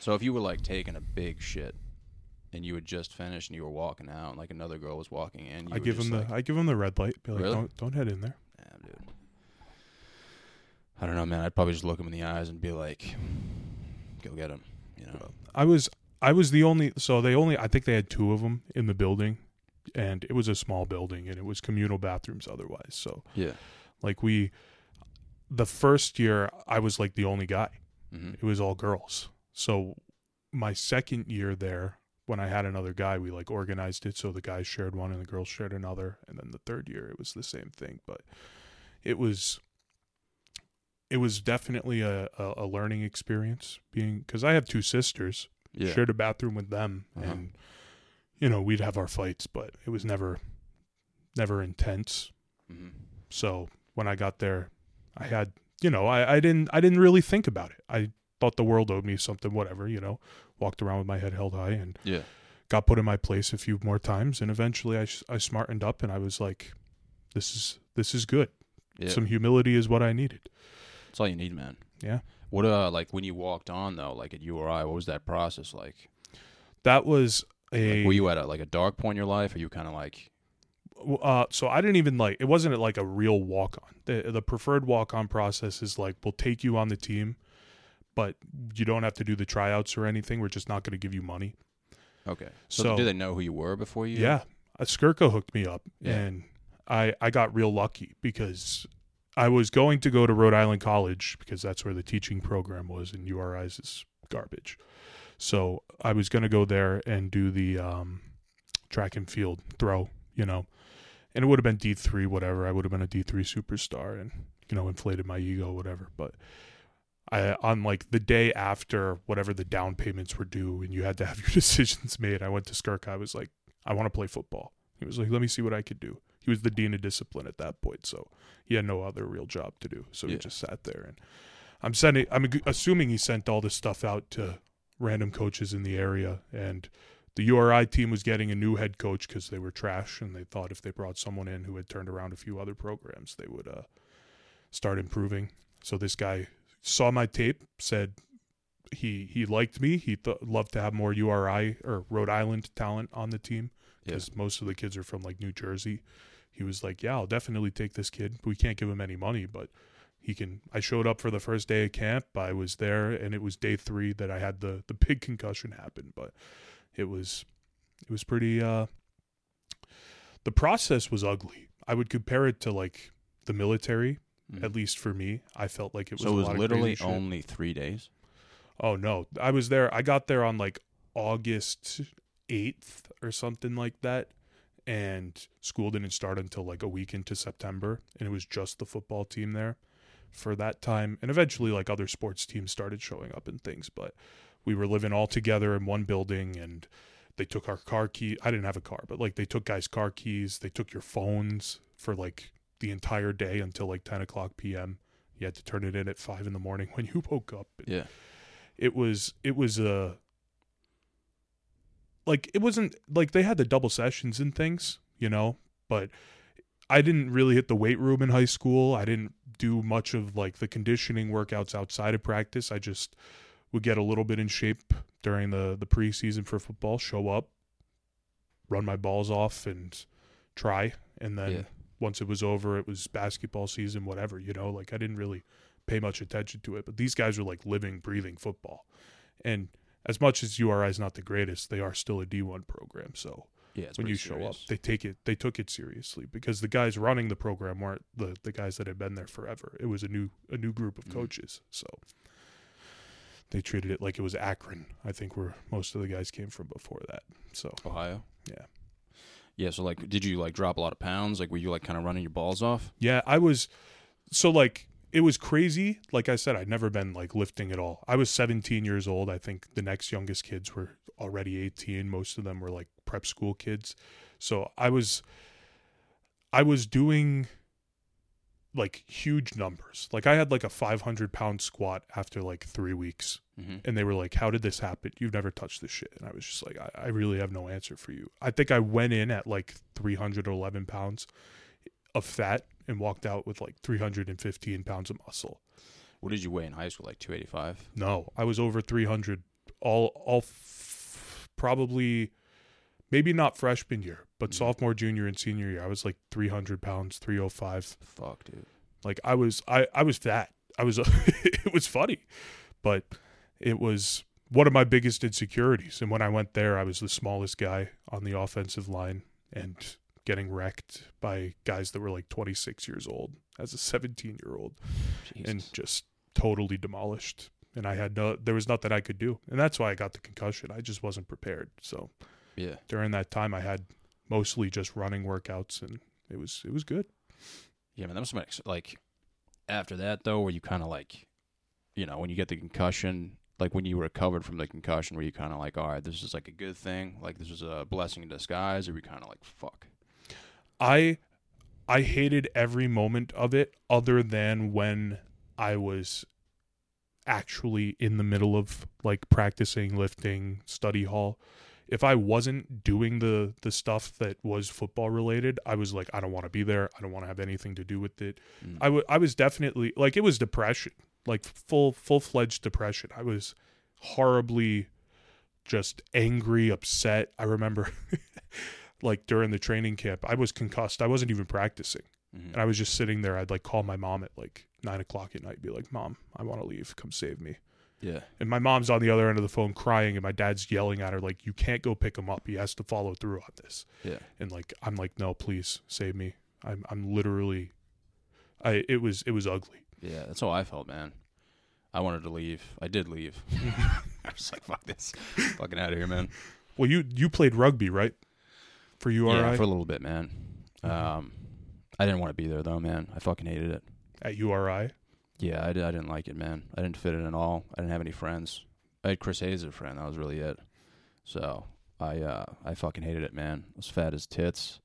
So if you were like taking a big shit and you had just finished and you were walking out and like another girl was walking in, you I give just, them like, the I give them the red light. Be like, Really? don't don't head in there. Damn, dude. I don't know, man. I'd probably just look him in the eyes and be like, "Go get him," you know. I was I was the only so they only I think they had two of them in the building and it was a small building and it was communal bathrooms otherwise. So Yeah. like we the first year I was like the only guy. hmm It was all girls. So my second year there when I had another guy we like organized it so the guys shared one and the girls shared another and then the third year it was the same thing but it was it was definitely a, a, a learning experience being because I have two sisters Yeah. shared a bathroom with them Uh-huh. and you know we'd have our fights but it was never never intense hmm so when i got there i had you know I, I didn't i didn't really think about it i thought the world owed me something whatever you know walked around with my head held high and Yeah. got put in my place a few more times and eventually I, I smartened up and i was like this is this is good Yeah. some humility is what i needed That's all you need, man. Yeah. What uh, like when you walked on though, like at URI, what was that process like? that was a Like, were you at a, like a dark point in your life, or you kind of like, uh, so I didn't even like it wasn't like a real walk on. The the preferred walk on process is like we'll take you on the team, but you don't have to do the tryouts or anything. We're just not going to give you money. okay? So, So- did they know who you were before you? Yeah, a Skirka hooked me up, Yeah. and I I got real lucky because I was going to go to Rhode Island College because that's where the teaching program was, and URI's is garbage. So I was going to go there and do the um, track and field throw, you know, and it would have been D three, whatever. I would have been a D three superstar, and you know, inflated my ego, whatever. But I on like the day after whatever the down payments were due, and you had to have your decisions made. I went to Skirka. I was like, I want to play football. He was like, let me see what I could do. He was the dean of discipline at that point, so he had no other real job to do. So he just sat there, and I'm sending. I'm assuming he sent all this stuff out to random coaches in the area, and the URI team was getting a new head coach because they were trash, and they thought if they brought someone in who had turned around a few other programs, they would uh, start improving. So this guy saw my tape, said he he liked me. He th- loved to have more URI or Rhode Island talent on the team Yeah. because most of the kids are from like New Jersey. He was like, "Yeah, I'll definitely take this kid. We can't give him any money, but he can. I showed up for the first day of camp. I was there, and it was day three that I had the the big concussion happen. But it was it was pretty. uh The process was ugly. I would compare it to like the military. Mm. At least for me, I felt like it was. so it was literally only three days. Oh no, I was there. I got there on like August eighth or something like that, and school didn't start until like a week into September, and it was just the football team there for that time. And eventually, like other sports teams started showing up and things, but we were living all together in one building, and they took our car key. I didn't have a car, but like they took guys' car keys. They took your phones for like the entire day until like ten o'clock p.m. You had to turn it in at five in the morning when you woke up. And Yeah. it was it was a like it wasn't like they had the double sessions and things, you know, but I didn't really hit the weight room in high school. I didn't do much of like the conditioning workouts outside of practice. I just would get a little bit in shape during the the preseason for football, show up, run my balls off and try and then Yeah. once it was over, it was basketball season, whatever, you know, like I didn't really pay much attention to it. But these guys were like living, breathing football. And as much as URI is not the greatest, they are still a D1 program. So Yeah. When you show up, they take it, they took it seriously because the guys running the program weren't the, the guys that had been there forever. It was a new, a new group of Mhm. coaches. So they treated it like it was Akron, I think, where most of the guys came from before that. So Ohio. Yeah. Yeah. So like, did you like drop a lot of pounds? Like, were you like kind of running your balls off? Yeah, I was so like it was crazy. Like I said, I'd never been like lifting at all. I was 17 years old. I think the next youngest kids were already 18. Most of them were like prep school kids. So I was I was doing like huge numbers. Like I had like a 500 pound squat after like three weeks Mm-hmm. and they were like, "How did this happen? You've never touched this shit." And I was just like, "I, I really have no answer for you." I think I went in at like 311 pounds of fat and walked out with like 315 pounds of muscle. What did you weigh in high school? Like two eighty five. No, I was over 300 all all f- probably maybe not freshman year, but Mhm. sophomore, junior, and senior year. I was like 300 pounds, 305. Fuck, dude. Like I was I I was fat. I was it was funny, but it was one of my biggest insecurities. And when I went there, I was the smallest guy on the offensive line and getting wrecked by guys that were like 26 years old as a 17 year old and just totally demolished. And I had no there was nothing I could do. And that's why I got the concussion. I just wasn't prepared. So yeah. during that time I had mostly just running workouts and it was it was good. Yeah, man, that have ex- like after that though, where you kind of like, you know, when you get the concussion, like when you recovered from the concussion, were you kind of like, all right, this is like a good thing, like this is a blessing in disguise, or were you kind of like, fuck, I I hated every moment of it other than when I was actually in the middle of like practicing lifting study hall. If I wasn't doing the the stuff that was football related I was like I don't want to be there. I don't want to have anything to do with it. Mm. I I was definitely like it was depression like full full-fledged depression. I was horribly just angry upset. I remember like during the training camp I was concussed I wasn't even practicing Mhm. and I was just sitting there. I'd like call my mom at like nine o'clock at night, be like, "Mom, I want to leave. Come save me." yeah, And my mom's on the other end of the phone crying, and my dad's yelling at her like, "You can't go pick him up. He has to follow through on this." yeah, And like, I'm like, "No, please save me. I'm I'm literally." I it was it was ugly. yeah. That's how I felt, man. I wanted to leave. I did leave. I was like, fuck this, fucking out of here, man. Well, you you played rugby, right? For URI Yeah, for a little bit, man. Um, I didn't want to be there though, man. I fucking hated it. at URI. Yeah, I, di- I didn't like it, man. I didn't fit in at all. I didn't have any friends. I had Chris Hayes as a friend. That was really it. So I uh, I fucking hated it, man. I was fat as tits.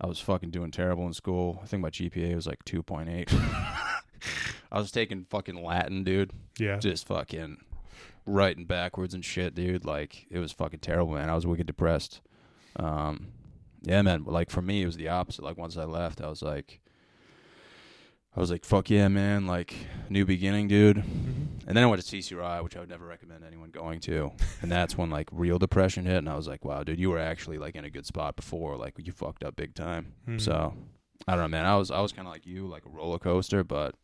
I was fucking doing terrible in school. I think my GPA was like two point eight. I was taking fucking Latin, dude. Yeah, Just fucking writing backwards and shit, dude. Like it was fucking terrible, man. I was wicked depressed. Um, yeah, man. Like for me, it was the opposite. Like once I left, I was like, I was like, fuck yeah, man. Like new beginning, dude. Mhm. And then I went to CCRI, which I would never recommend anyone going to. And that's when like real depression hit, and I was like, wow, dude, you were actually like in a good spot before. Like you fucked up big time. Mhm. So I don't know, man. I was I was kind of like you, like a roller coaster, but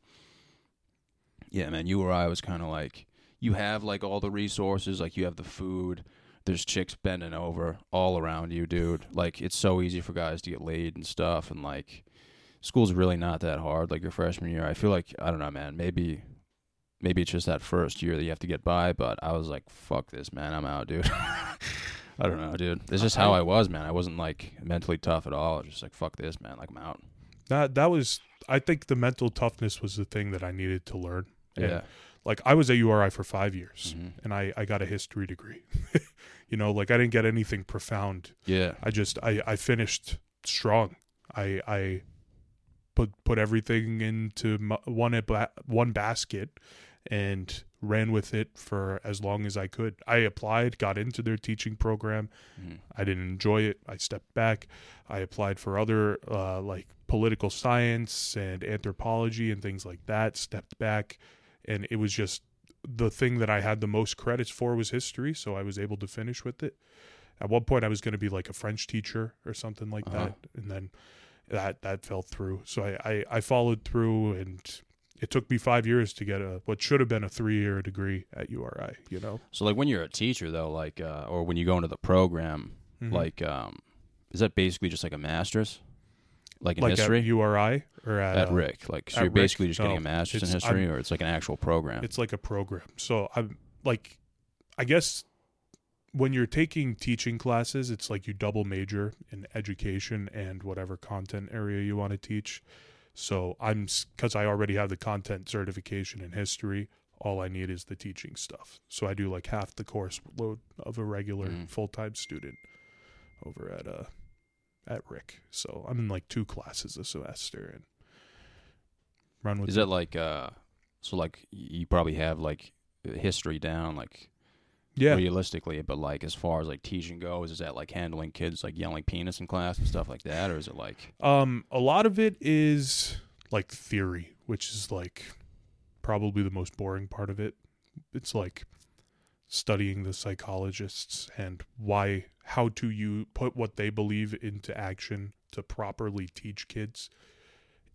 Yeah, man. URI was kind of like you have like all the resources, like you have the food. There's chicks bending over all around you, dude. Like it's so easy for guys to get laid and stuff, and like school's really not that hard. Like your freshman year, I feel like I don't know, man. Maybe maybe it's just that first year that you have to get by. But I was like, fuck this, man. I'm out, dude. I don't know, dude. It's just how I was, man. I wasn't like mentally tough at all. I was just like, fuck this, man. Like I'm out. That that was I think the mental toughness was the thing that I needed to learn. And, Yeah. Like I was at URI for five years Mhm. and I, I got a history degree. you know, like I didn't get anything profound. Yeah. I just I, I finished strong. I I put put everything into my, one at ba- one basket and ran with it for as long as I could. I applied, got into their teaching program. Mhm. I didn't enjoy it. I stepped back. I applied for other uh, like political science and anthropology and things like that. Stepped back, and it was just the thing that I had the most credits for was history. So I was able to finish with it. At one point, I was going to be like a French teacher or something like Uh-huh. that, and then that that fell through. So I, I I followed through, and it took me five years to get a what should have been a three year degree at URI. You know, So like when you're a teacher though, like uh, or when you go into the program, Mhm. like um, is that basically just like a master's, like in like history at URI or at, at uh, RIC? Like so you're RIC, basically just getting a master's in history, I'm- or it's like an actual program. It's like a program. So I'm like, I guess when you're taking teaching classes, it's like you double major in education and whatever content area you want to teach. So I'm because I already have the content certification in history. All I need is the teaching stuff. So I do like half the course load of a regular Mhm. full time student over at uh at RIC. So I'm in like two classes a semester and run with Is it. that like uh, so like you probably have like history down, like yeah realistically, but like as far as like teaching goes, is that like handling kids like yelling penis in class and stuff like that, or is it like Um, a lot of it is like theory, which is like probably the most boring part of it. It's like studying the psychologists and why how to you put what they believe into action to properly teach kids.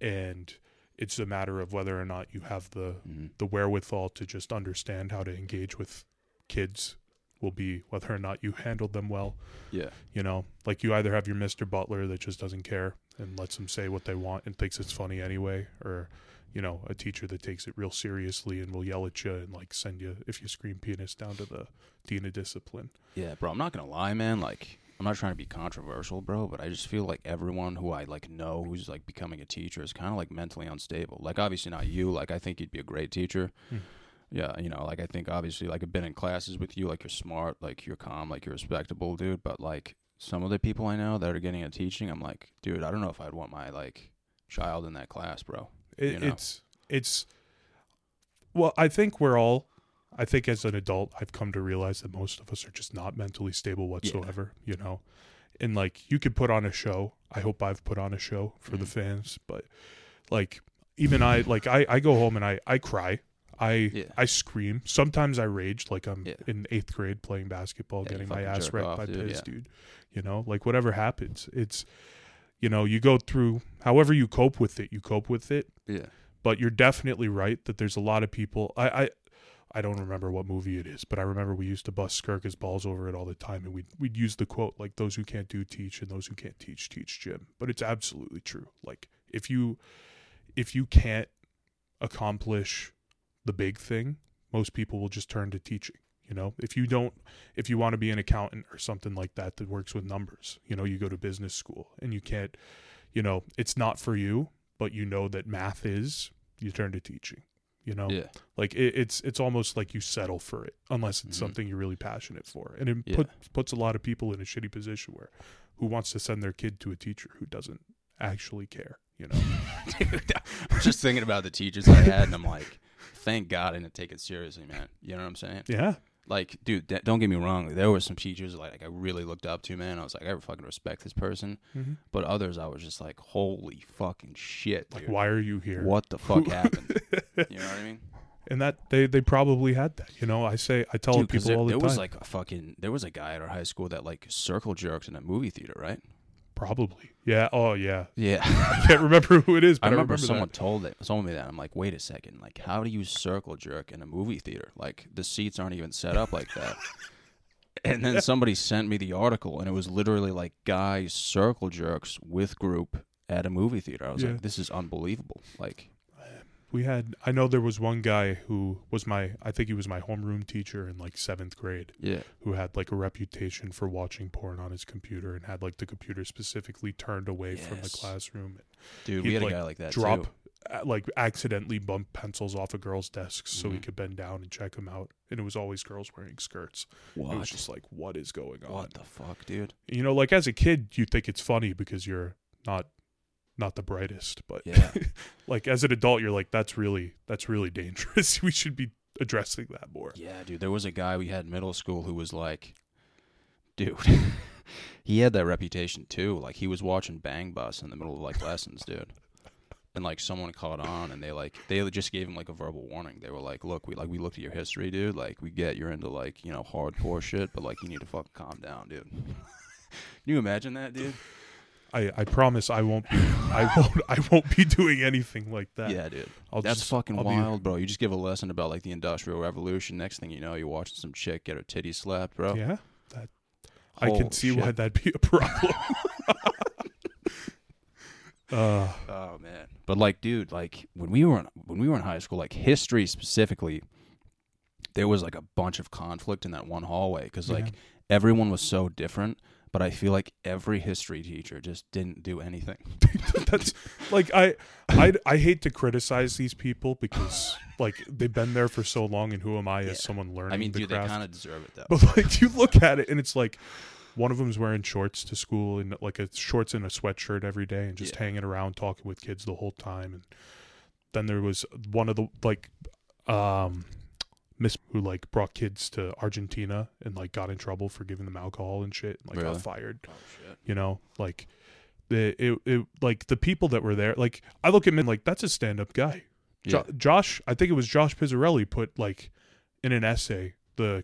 And it's a matter of whether or not you have the mhm. the wherewithal to just understand how to engage with kids will be whether or not you handled them well yeah, you know, like you either have your Mr. Butler that just doesn't care and lets them say what they want and thinks it's funny anyway, or, you know, a teacher that takes it real seriously and will yell at you and like send you, if you scream penis, down to the dean of discipline. yeah, bro? I'm not gonna lie, man. Like I'm not trying to be controversial, bro, but I just feel like everyone who I like know who's like becoming a teacher is kind of like mentally unstable. Like obviously not you. Like I think you'd be a great teacher. Hmm. Yeah, you know, like I think obviously like I've been in classes with you, like you're smart, like you're calm, like you're respectable, dude. But like some of the people I know that are getting into teaching, I'm like, dude, I don't know if I'd want my like child in that class, bro. It, You know. It's, it's, well, I think we're all, I think as an adult, I've come to realize that most of us are just not mentally stable whatsoever, you know? And like, you could put on a show. I hope I've put on a show for the Mhm. fans, but like, even I, like, I, I go home and I, I cry. I, Yeah. I scream. Sometimes I rage, like I'm Yeah. in eighth grade playing basketball, Yeah, getting my ass wrecked off, by dude, yeah. dude. You know, like whatever happens, it's, you know, you go through however you cope with it, you cope with it Yeah. but you're definitely right that there's a lot of people I, I I don't remember what movie it is, but I remember we used to bust Skirka's balls over it all the time and we'd we'd use the quote like those who can't do teach and those who can't teach teach Jim. But it's absolutely true. Like if you if you can't accomplish the big thing, most people will just turn to teaching. You know, if you don't, if you want to be an accountant or something like that that works with numbers, you know, you go to business school and you can't, you know, it's not for you, but you know that math is, you turn to teaching. You know, Yeah. like it, it's it's almost like you settle for it unless it's Mhm. something you're really passionate for, and it Yeah. put, puts a lot of people in a shitty position where who wants to send their kid to a teacher who doesn't actually care. You know, Dude, just thinking about the teachers I had, and I'm like, thank God I didn't take it seriously, man. You know what I'm saying? yeah, Like, dude, d- don't get me wrong. There were some teachers like I really looked up to, man. I was like, I fucking respect this person. Mhm. But others, I was just like, holy fucking shit, like why are you here? What the fuck happened? You know what I mean? And that they they probably had that. You know, I say I tell Dude, people there, all the there time. was like a fucking there was a guy at our high school that like circle jerked in a movie theater, right? Probably. Yeah. Oh yeah. Yeah. I can't remember who it is, but I I remember, remember, someone that. told it, told me that. I'm like, wait a second, like how do you circle jerk in a movie theater? Like the seats aren't even set up like that. and then somebody sent me the article, and it was literally like guys circle jerks with group at a movie theater. I was Yeah. like, this is unbelievable. Like, We had. I know there was one guy who was my. I think he was my homeroom teacher in like seventh grade, yeah, who had like a reputation for watching porn on his computer and had like the computer specifically turned away from the Yes. classroom. dude, He'd, we had a like, guy like that drop, too. uh, like accidentally bump pencils off of girls' desks so he Mhm. could bend down and check them out. And it was always girls wearing skirts. It was just like, what is going on? What the fuck, dude? You know, like as a kid, you think it's funny because you're not not the brightest, but Yeah. like as an adult, you're like, that's really that's really dangerous. we should be addressing that more. Yeah, dude. There was a guy we had in middle school who was like, dude, he had that reputation too. Like he was watching Bang Bus in the middle of like lessons, dude. And like someone caught on, and they like they just gave him like a verbal warning. They were like, "Look, we like we looked at your history, dude. Like we get you're into like you know hardcore shit, but like you need to fucking calm down, dude." Can you imagine that, dude? I, I promise I won't be I won't I won't be doing anything like that. Yeah, dude. I'll That's just, fucking I'll be- wild, bro. You just give a lesson about like the Industrial Revolution. Next thing you know, you're watching some chick get her titty slapped, bro. yeah, that I can see shit. why that'd be a problem. uh, Oh man. But like dude, like when we were in, when we were in high school, like history specifically, there was like a bunch of conflict in that one hallway cuz like Yeah. everyone was so different, but I feel like every history teacher just didn't do anything. that's like I, I I hate to criticize these people because like they've been there for so long, and who am I as someone learning I mean, the dude, craft? they kind of deserve it though. But like you look at it and it's like one of them's wearing shorts to school and like a shorts and a sweatshirt every day and just Yeah. hanging around talking with kids the whole time and then there was one of the like um miss who like brought kids to Argentina and like got in trouble for giving them alcohol and shit and like Really? got fired oh shit. you know like the it, it like the people that were there like I look at him like that's a stand-up guy Yeah. Jo- Josh, I think it was Josh Pizzarelli put like in an essay the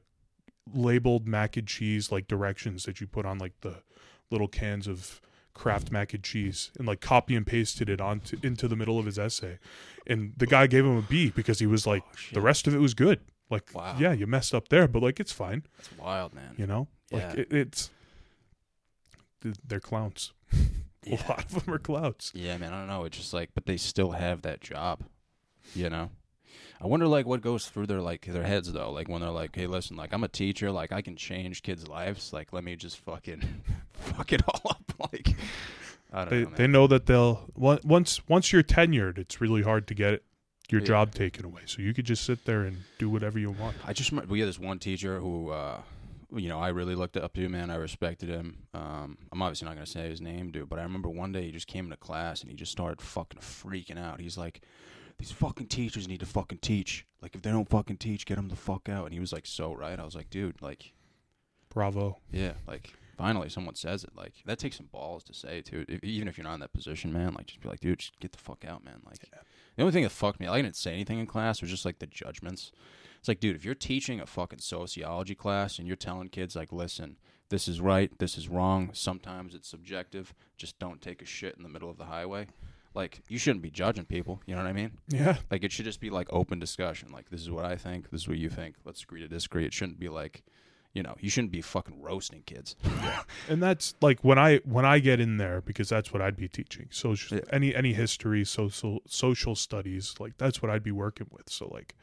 labeled mac and cheese like directions that you put on like the little cans of Kraft mac and cheese and like copy and pasted it onto into the middle of his essay. And the guy gave him a B because he was like Oh, the rest of it was good. Like Wow. yeah, you messed up there, but like it's fine, That's wild, man. you know? Like Yeah. it, it's they're clowns. Yeah. A lot of them are clowns. Yeah, man, I don't know. It's just like, but they still have that job, you know. I wonder, like, what goes through their like their heads though. Like when they're like, "Hey, listen, like I'm a teacher, like I can change kids' lives. Like let me just fucking fuck it all up." Like I don't They know, man. they know that they'll once once you're tenured, it's really hard to get your Yeah. job taken away. So you could just sit there and do whatever you want. I just remember we had this one teacher who, uh, you know, I really looked up to. Man, I respected him. Um, I'm obviously not gonna say his name, dude, but I remember one day he just came into class and he just started fucking freaking out. He's like, "These fucking teachers need to fucking teach. Like, if they don't fucking teach, get them the fuck out." And he was like, so right. I was like, dude, like, Bravo. yeah, like. Finally, someone says it. Like that takes some balls to say too. If, even if you're not in that position, man, like just be like, dude, just get the fuck out, man. Like the only thing that fucked me, I didn't say anything in class. Was just like the judgments. It's like, dude, if you're teaching a fucking sociology class and you're telling kids like, listen, this is right, this is wrong. Sometimes it's subjective. Just don't take a shit in the middle of the highway. Like you shouldn't be judging people. You know what I mean? Yeah. Like it should just be like open discussion. Like this is what I think. This is what you think. Let's agree to disagree. It shouldn't be like, you know, you shouldn't be fucking roasting kids. yeah. And that's like when I when I get in there because that's what I'd be teaching. So it's just Yeah. any any history, social social studies, like that's what I'd be working with. So like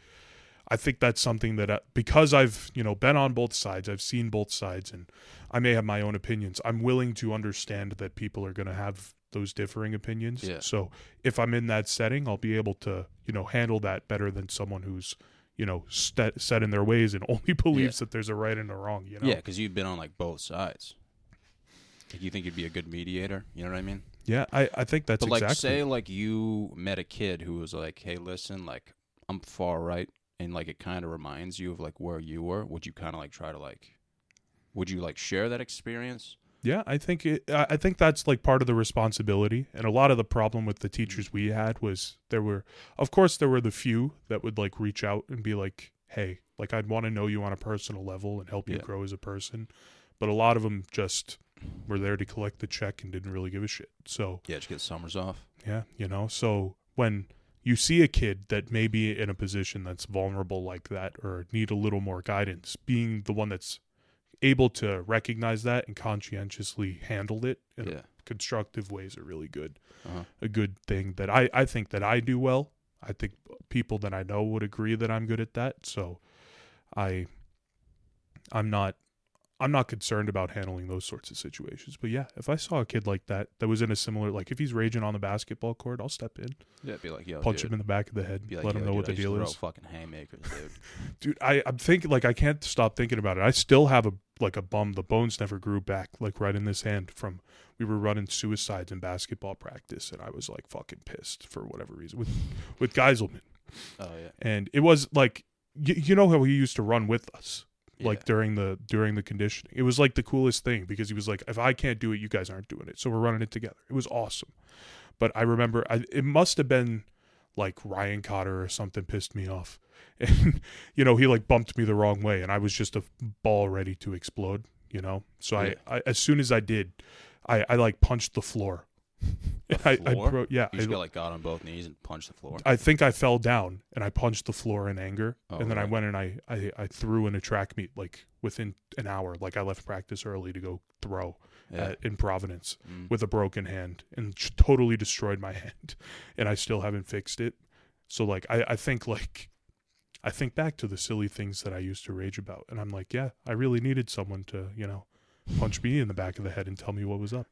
I think that's something that I, because I've, you know, been on both sides, I've seen both sides and I may have my own opinions. I'm willing to understand that people are going to have those differing opinions. Yeah. So if I'm in that setting, I'll be able to, you know, handle that better than someone who's, you know, set, set in their ways and only believes that there's a right and a wrong, you know. Yeah, because you've been on like both sides. Like you think you'd be a good mediator. You know what I mean? Yeah, I, I think that's but like, exactly. say like you met a kid who was like, "Hey, listen, like I'm far right," and like it kind of reminds you of like where you were. Would you kind of like try to like, would you like share that experience? Yeah, I think it, I think that's like part of the responsibility, and a lot of the problem with the teachers we had was there were, of course, there were the few that would like reach out and be like, "Hey, like I'd want to know you on a personal level and help you Yeah. grow as a person," but a lot of them just were there to collect the check and didn't really give a shit. So Yeah, just get summers off. yeah, you know, so when you see a kid that may be in a position that's vulnerable like that or need a little more guidance, being the one that's able to recognize that and conscientiously handle it in Yeah. constructive ways are really good. Uh-huh. A good thing that I, I think that I do well. I think people that I know would agree that I'm good at that. So I I'm not I'm not concerned about handling those sorts of situations. But yeah, if I saw a kid like that that was in a similar like if he's raging on the basketball court, I'll step in, Yeah, be like, yo, punch dude. him in the back of the head, Be like, let him know dude, what the to deal is. Fucking haymakers, dude. Dude, I I'm thinking like I can't stop thinking about it. I still have a like a bum. The bones never grew back like right in this hand from we were running suicides in basketball practice and I was like fucking pissed for whatever reason with with Geiselman. oh yeah. And it was like you, you know how he used to run with us like Yeah. during the during the conditioning. It was like the coolest thing because he was like if I can't do it you guys aren't doing it. So we're running it together. It was awesome. But I remember I, it must have been like Ryan Cotter or something pissed me off. And you know, he like bumped me the wrong way and I was just a ball ready to explode, you know. So Yeah. I, I as soon as I did, I I like punched the floor. I. I yeah, You I, just got like got on both knees and punched the floor. I think I fell down and I punched the floor in anger, Oh, and then I went and I, I I threw in a track meet like within an hour. Like I left practice early to go throw Yeah. at, in Providence Mm. with a broken hand and totally destroyed my hand, and I still haven't fixed it. So like I I think like I think back to the silly things that I used to rage about, and I'm like, yeah, I really needed someone to you know punch me in the back of the head and tell me what was up.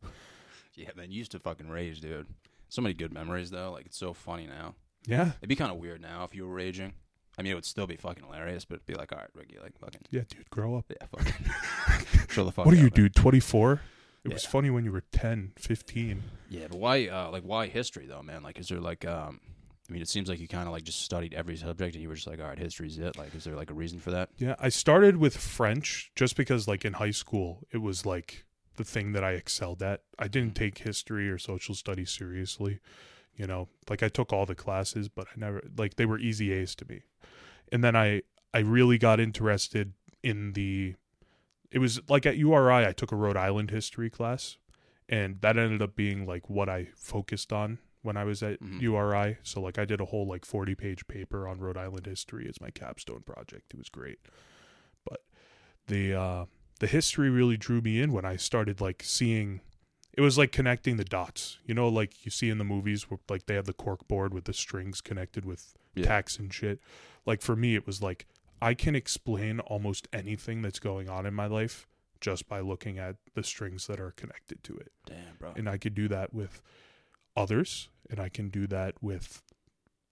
Yeah, man, you used to fucking rage, dude. So many good memories though. Like it's so funny now. Yeah, It'd be kind of weird now if you were raging. I mean, it would still be fucking hilarious, but it'd be like, all right, Ricky, like fucking, yeah, dude, grow up. yeah, fucking, show the fuck. What are you, man. dude? 24? It was funny when you were 10, 15. Yeah, but why, uh, like, why history though, man? Like, is there like, um, I mean, it seems like you kind of like just studied every subject, and you were just like, all right, history's it. Like, is there like a reason for that? Yeah, I started with French just because, like, in high school, it was like the thing that I excelled at. I didn't take history or social studies seriously. You know, like I took all the classes, but I never like they were easy A's to me. And then I I really got interested in the. It was like at URI, I took a Rhode Island history class, and that ended up being like what I focused on when I was at Mhm. URI. So like I did a whole like forty page paper on Rhode Island history as my capstone project. It was great, but the uh, the history really drew me in when I started like seeing. It was like connecting the dots, you know, like you see in the movies where like they have the cork board with the strings connected with Yeah. tacks and shit. Like for me, it was like I can explain almost anything that's going on in my life just by looking at the strings that are connected to it. Damn, bro. And I could do that with others, and I can do that with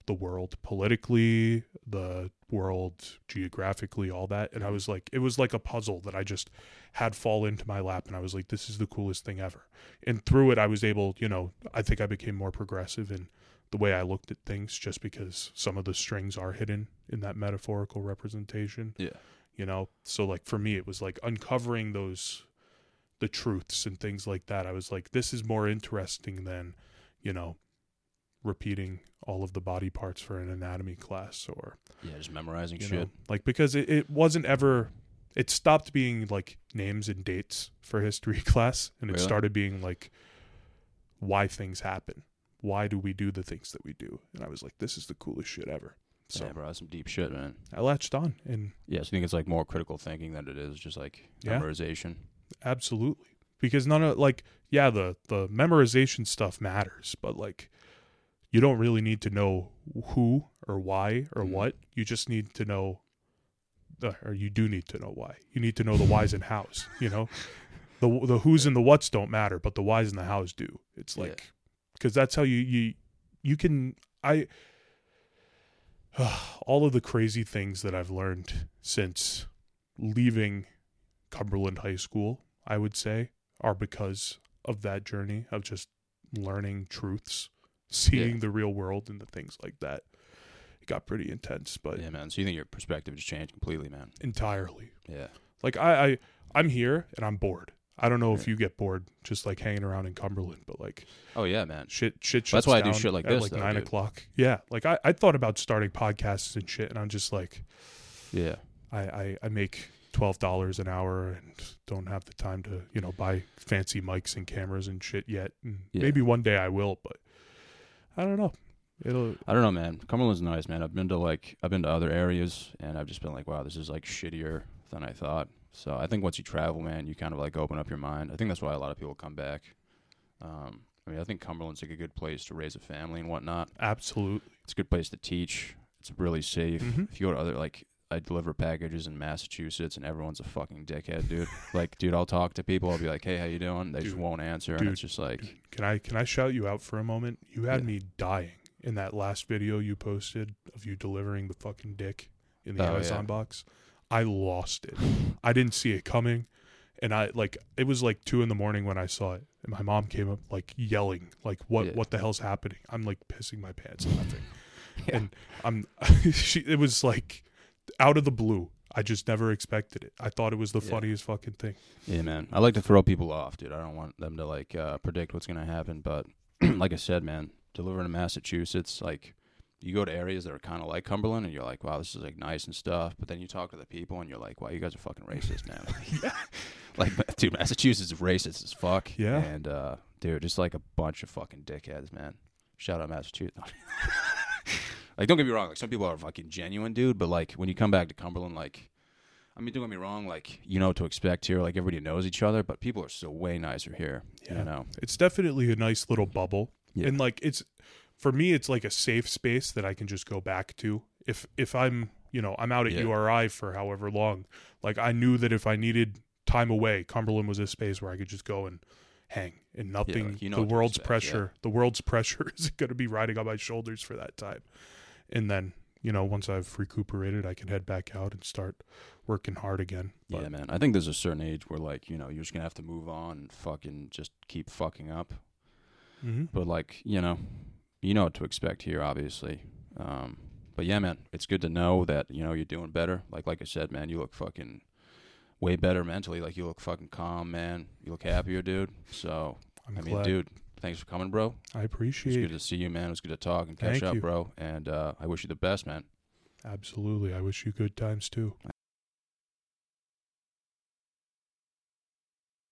the world politically, the world geographically, all that. And I was like, it was like a puzzle that I just had fall into my lap, and I was like, this is the coolest thing ever. And through it, I was able, you know, I think I became more progressive in the way I looked at things just because some of the strings are hidden in that metaphorical representation Yeah. you know so like for me it was like uncovering those the truths and things like that i was like this is more interesting than you know repeating all of the body parts for an anatomy class or Yeah, just memorizing shit. know like because it, it wasn't ever it stopped being like names and dates for history class and it Really? started being like why things happen why do we do the things that we do and i was like this is the coolest shit ever so yeah, bro, that's some deep shit, man. i latched on and Yeah, so you think it's like more critical thinking than it is just like Yeah. memorization. absolutely because none of like yeah the the memorization stuff matters but like you don't really need to know who or why or Mhm. what. You just need to know or you do need to know why. You need to know the whys and hows you know? The the who's and the what's don't matter but the whys and the hows do. It's like because that's how you you you can i all of the crazy things that i've learned since leaving cumberland high school i would say are because of that journey of just learning truths seeing the real world and the things like that it got pretty intense but Yeah, man. So you think your perspective just changed completely, man? entirely Yeah. like I, I i'm here and i'm bored i don't know if you get bored just like hanging around in cumberland but like Oh yeah, man. shit shit That's why I do shit like this, like though, nine dude. o'clock yeah like I, I thought about starting podcasts and shit and i'm just like Yeah. I, I i make twelve dollars an hour and don't have the time to you know buy fancy mics and cameras and shit yet. And Yeah. Maybe one day I will, but I don't know. It'll I don't know, man. Cumberland's nice, man. I've been to like I've been to other areas, and I've just been like, wow, this is like shittier than I thought. So I think once you travel, man, you kind of like open up your mind. I think that's why a lot of people come back. Um, I mean, I think Cumberland's like a good place to raise a family and whatnot. absolutely. It's a good place to teach. It's really safe. Mhm. If you go to other like I deliver packages in Massachusetts and everyone's a fucking dickhead, dude. like, dude, I'll talk to people. I'll be like, "Hey, how you doing?" They just won't answer, Dude. and it's just like, Can I can I shout you out for a moment? You had Yeah. me dying in that last video you posted of you delivering the fucking dick in the Oh, Amazon yeah. box. I lost it. I didn't see it coming. And I like it was like two in the morning when I saw it. And my mom came up like yelling, like what Yeah. what the hell's happening? I'm like pissing my pants laughing. And I'm she it was like out of the blue. I just never expected it. I thought it was the Yeah. funniest fucking thing. Yeah, man. I like to throw people off, dude. I don't want them to like uh, predict what's gonna happen. But like I said, man, delivering to Massachusetts, like you go to areas that are kind of like Cumberland, and you're like, wow, this is like nice and stuff. But then you talk to the people, and you're like, wow, you guys are fucking racist, man. like, dude, Massachusetts is racist as fuck. Yeah. And uh, dude, just like a bunch of fucking dickheads, man. Shout out Massachusetts. like, don't get me wrong. Like, some people are fucking genuine, dude. But like, when you come back to Cumberland, like. I mean, don't get me wrong. Like, you know what to expect here. Like, everybody knows each other, but people are still way nicer here. Yeah. You know. It's definitely a nice little bubble. Yeah. And like it's for me it's like a safe space that I can just go back to. If if I'm, you know, I'm out at Yeah. URI for however long, like I knew that if I needed time away, Cumberland was a space where I could just go and hang and nothing like, you know the world's expect, pressure, the world's pressure is going to be riding on my shoulders for that time. And then, you know, once I've recuperated, I can head back out and start working hard again. But Yeah, man. I think there's a certain age where, like, you know, you're just gonna have to move on and fucking just keep fucking up. Mhm. But like, you know, you know what to expect here, obviously. Um, but yeah, man, it's good to know that you know you're doing better. Like, like I said, man, you look fucking way better mentally. Like, you look fucking calm, man. You look happier, dude. So, I'm I mean, glad. dude, thanks for coming, bro. I appreciate it. It's good to see you, man. It was good to talk and catch Thank up, you. bro. And uh, I wish you the best, man. Absolutely. I wish you good times too.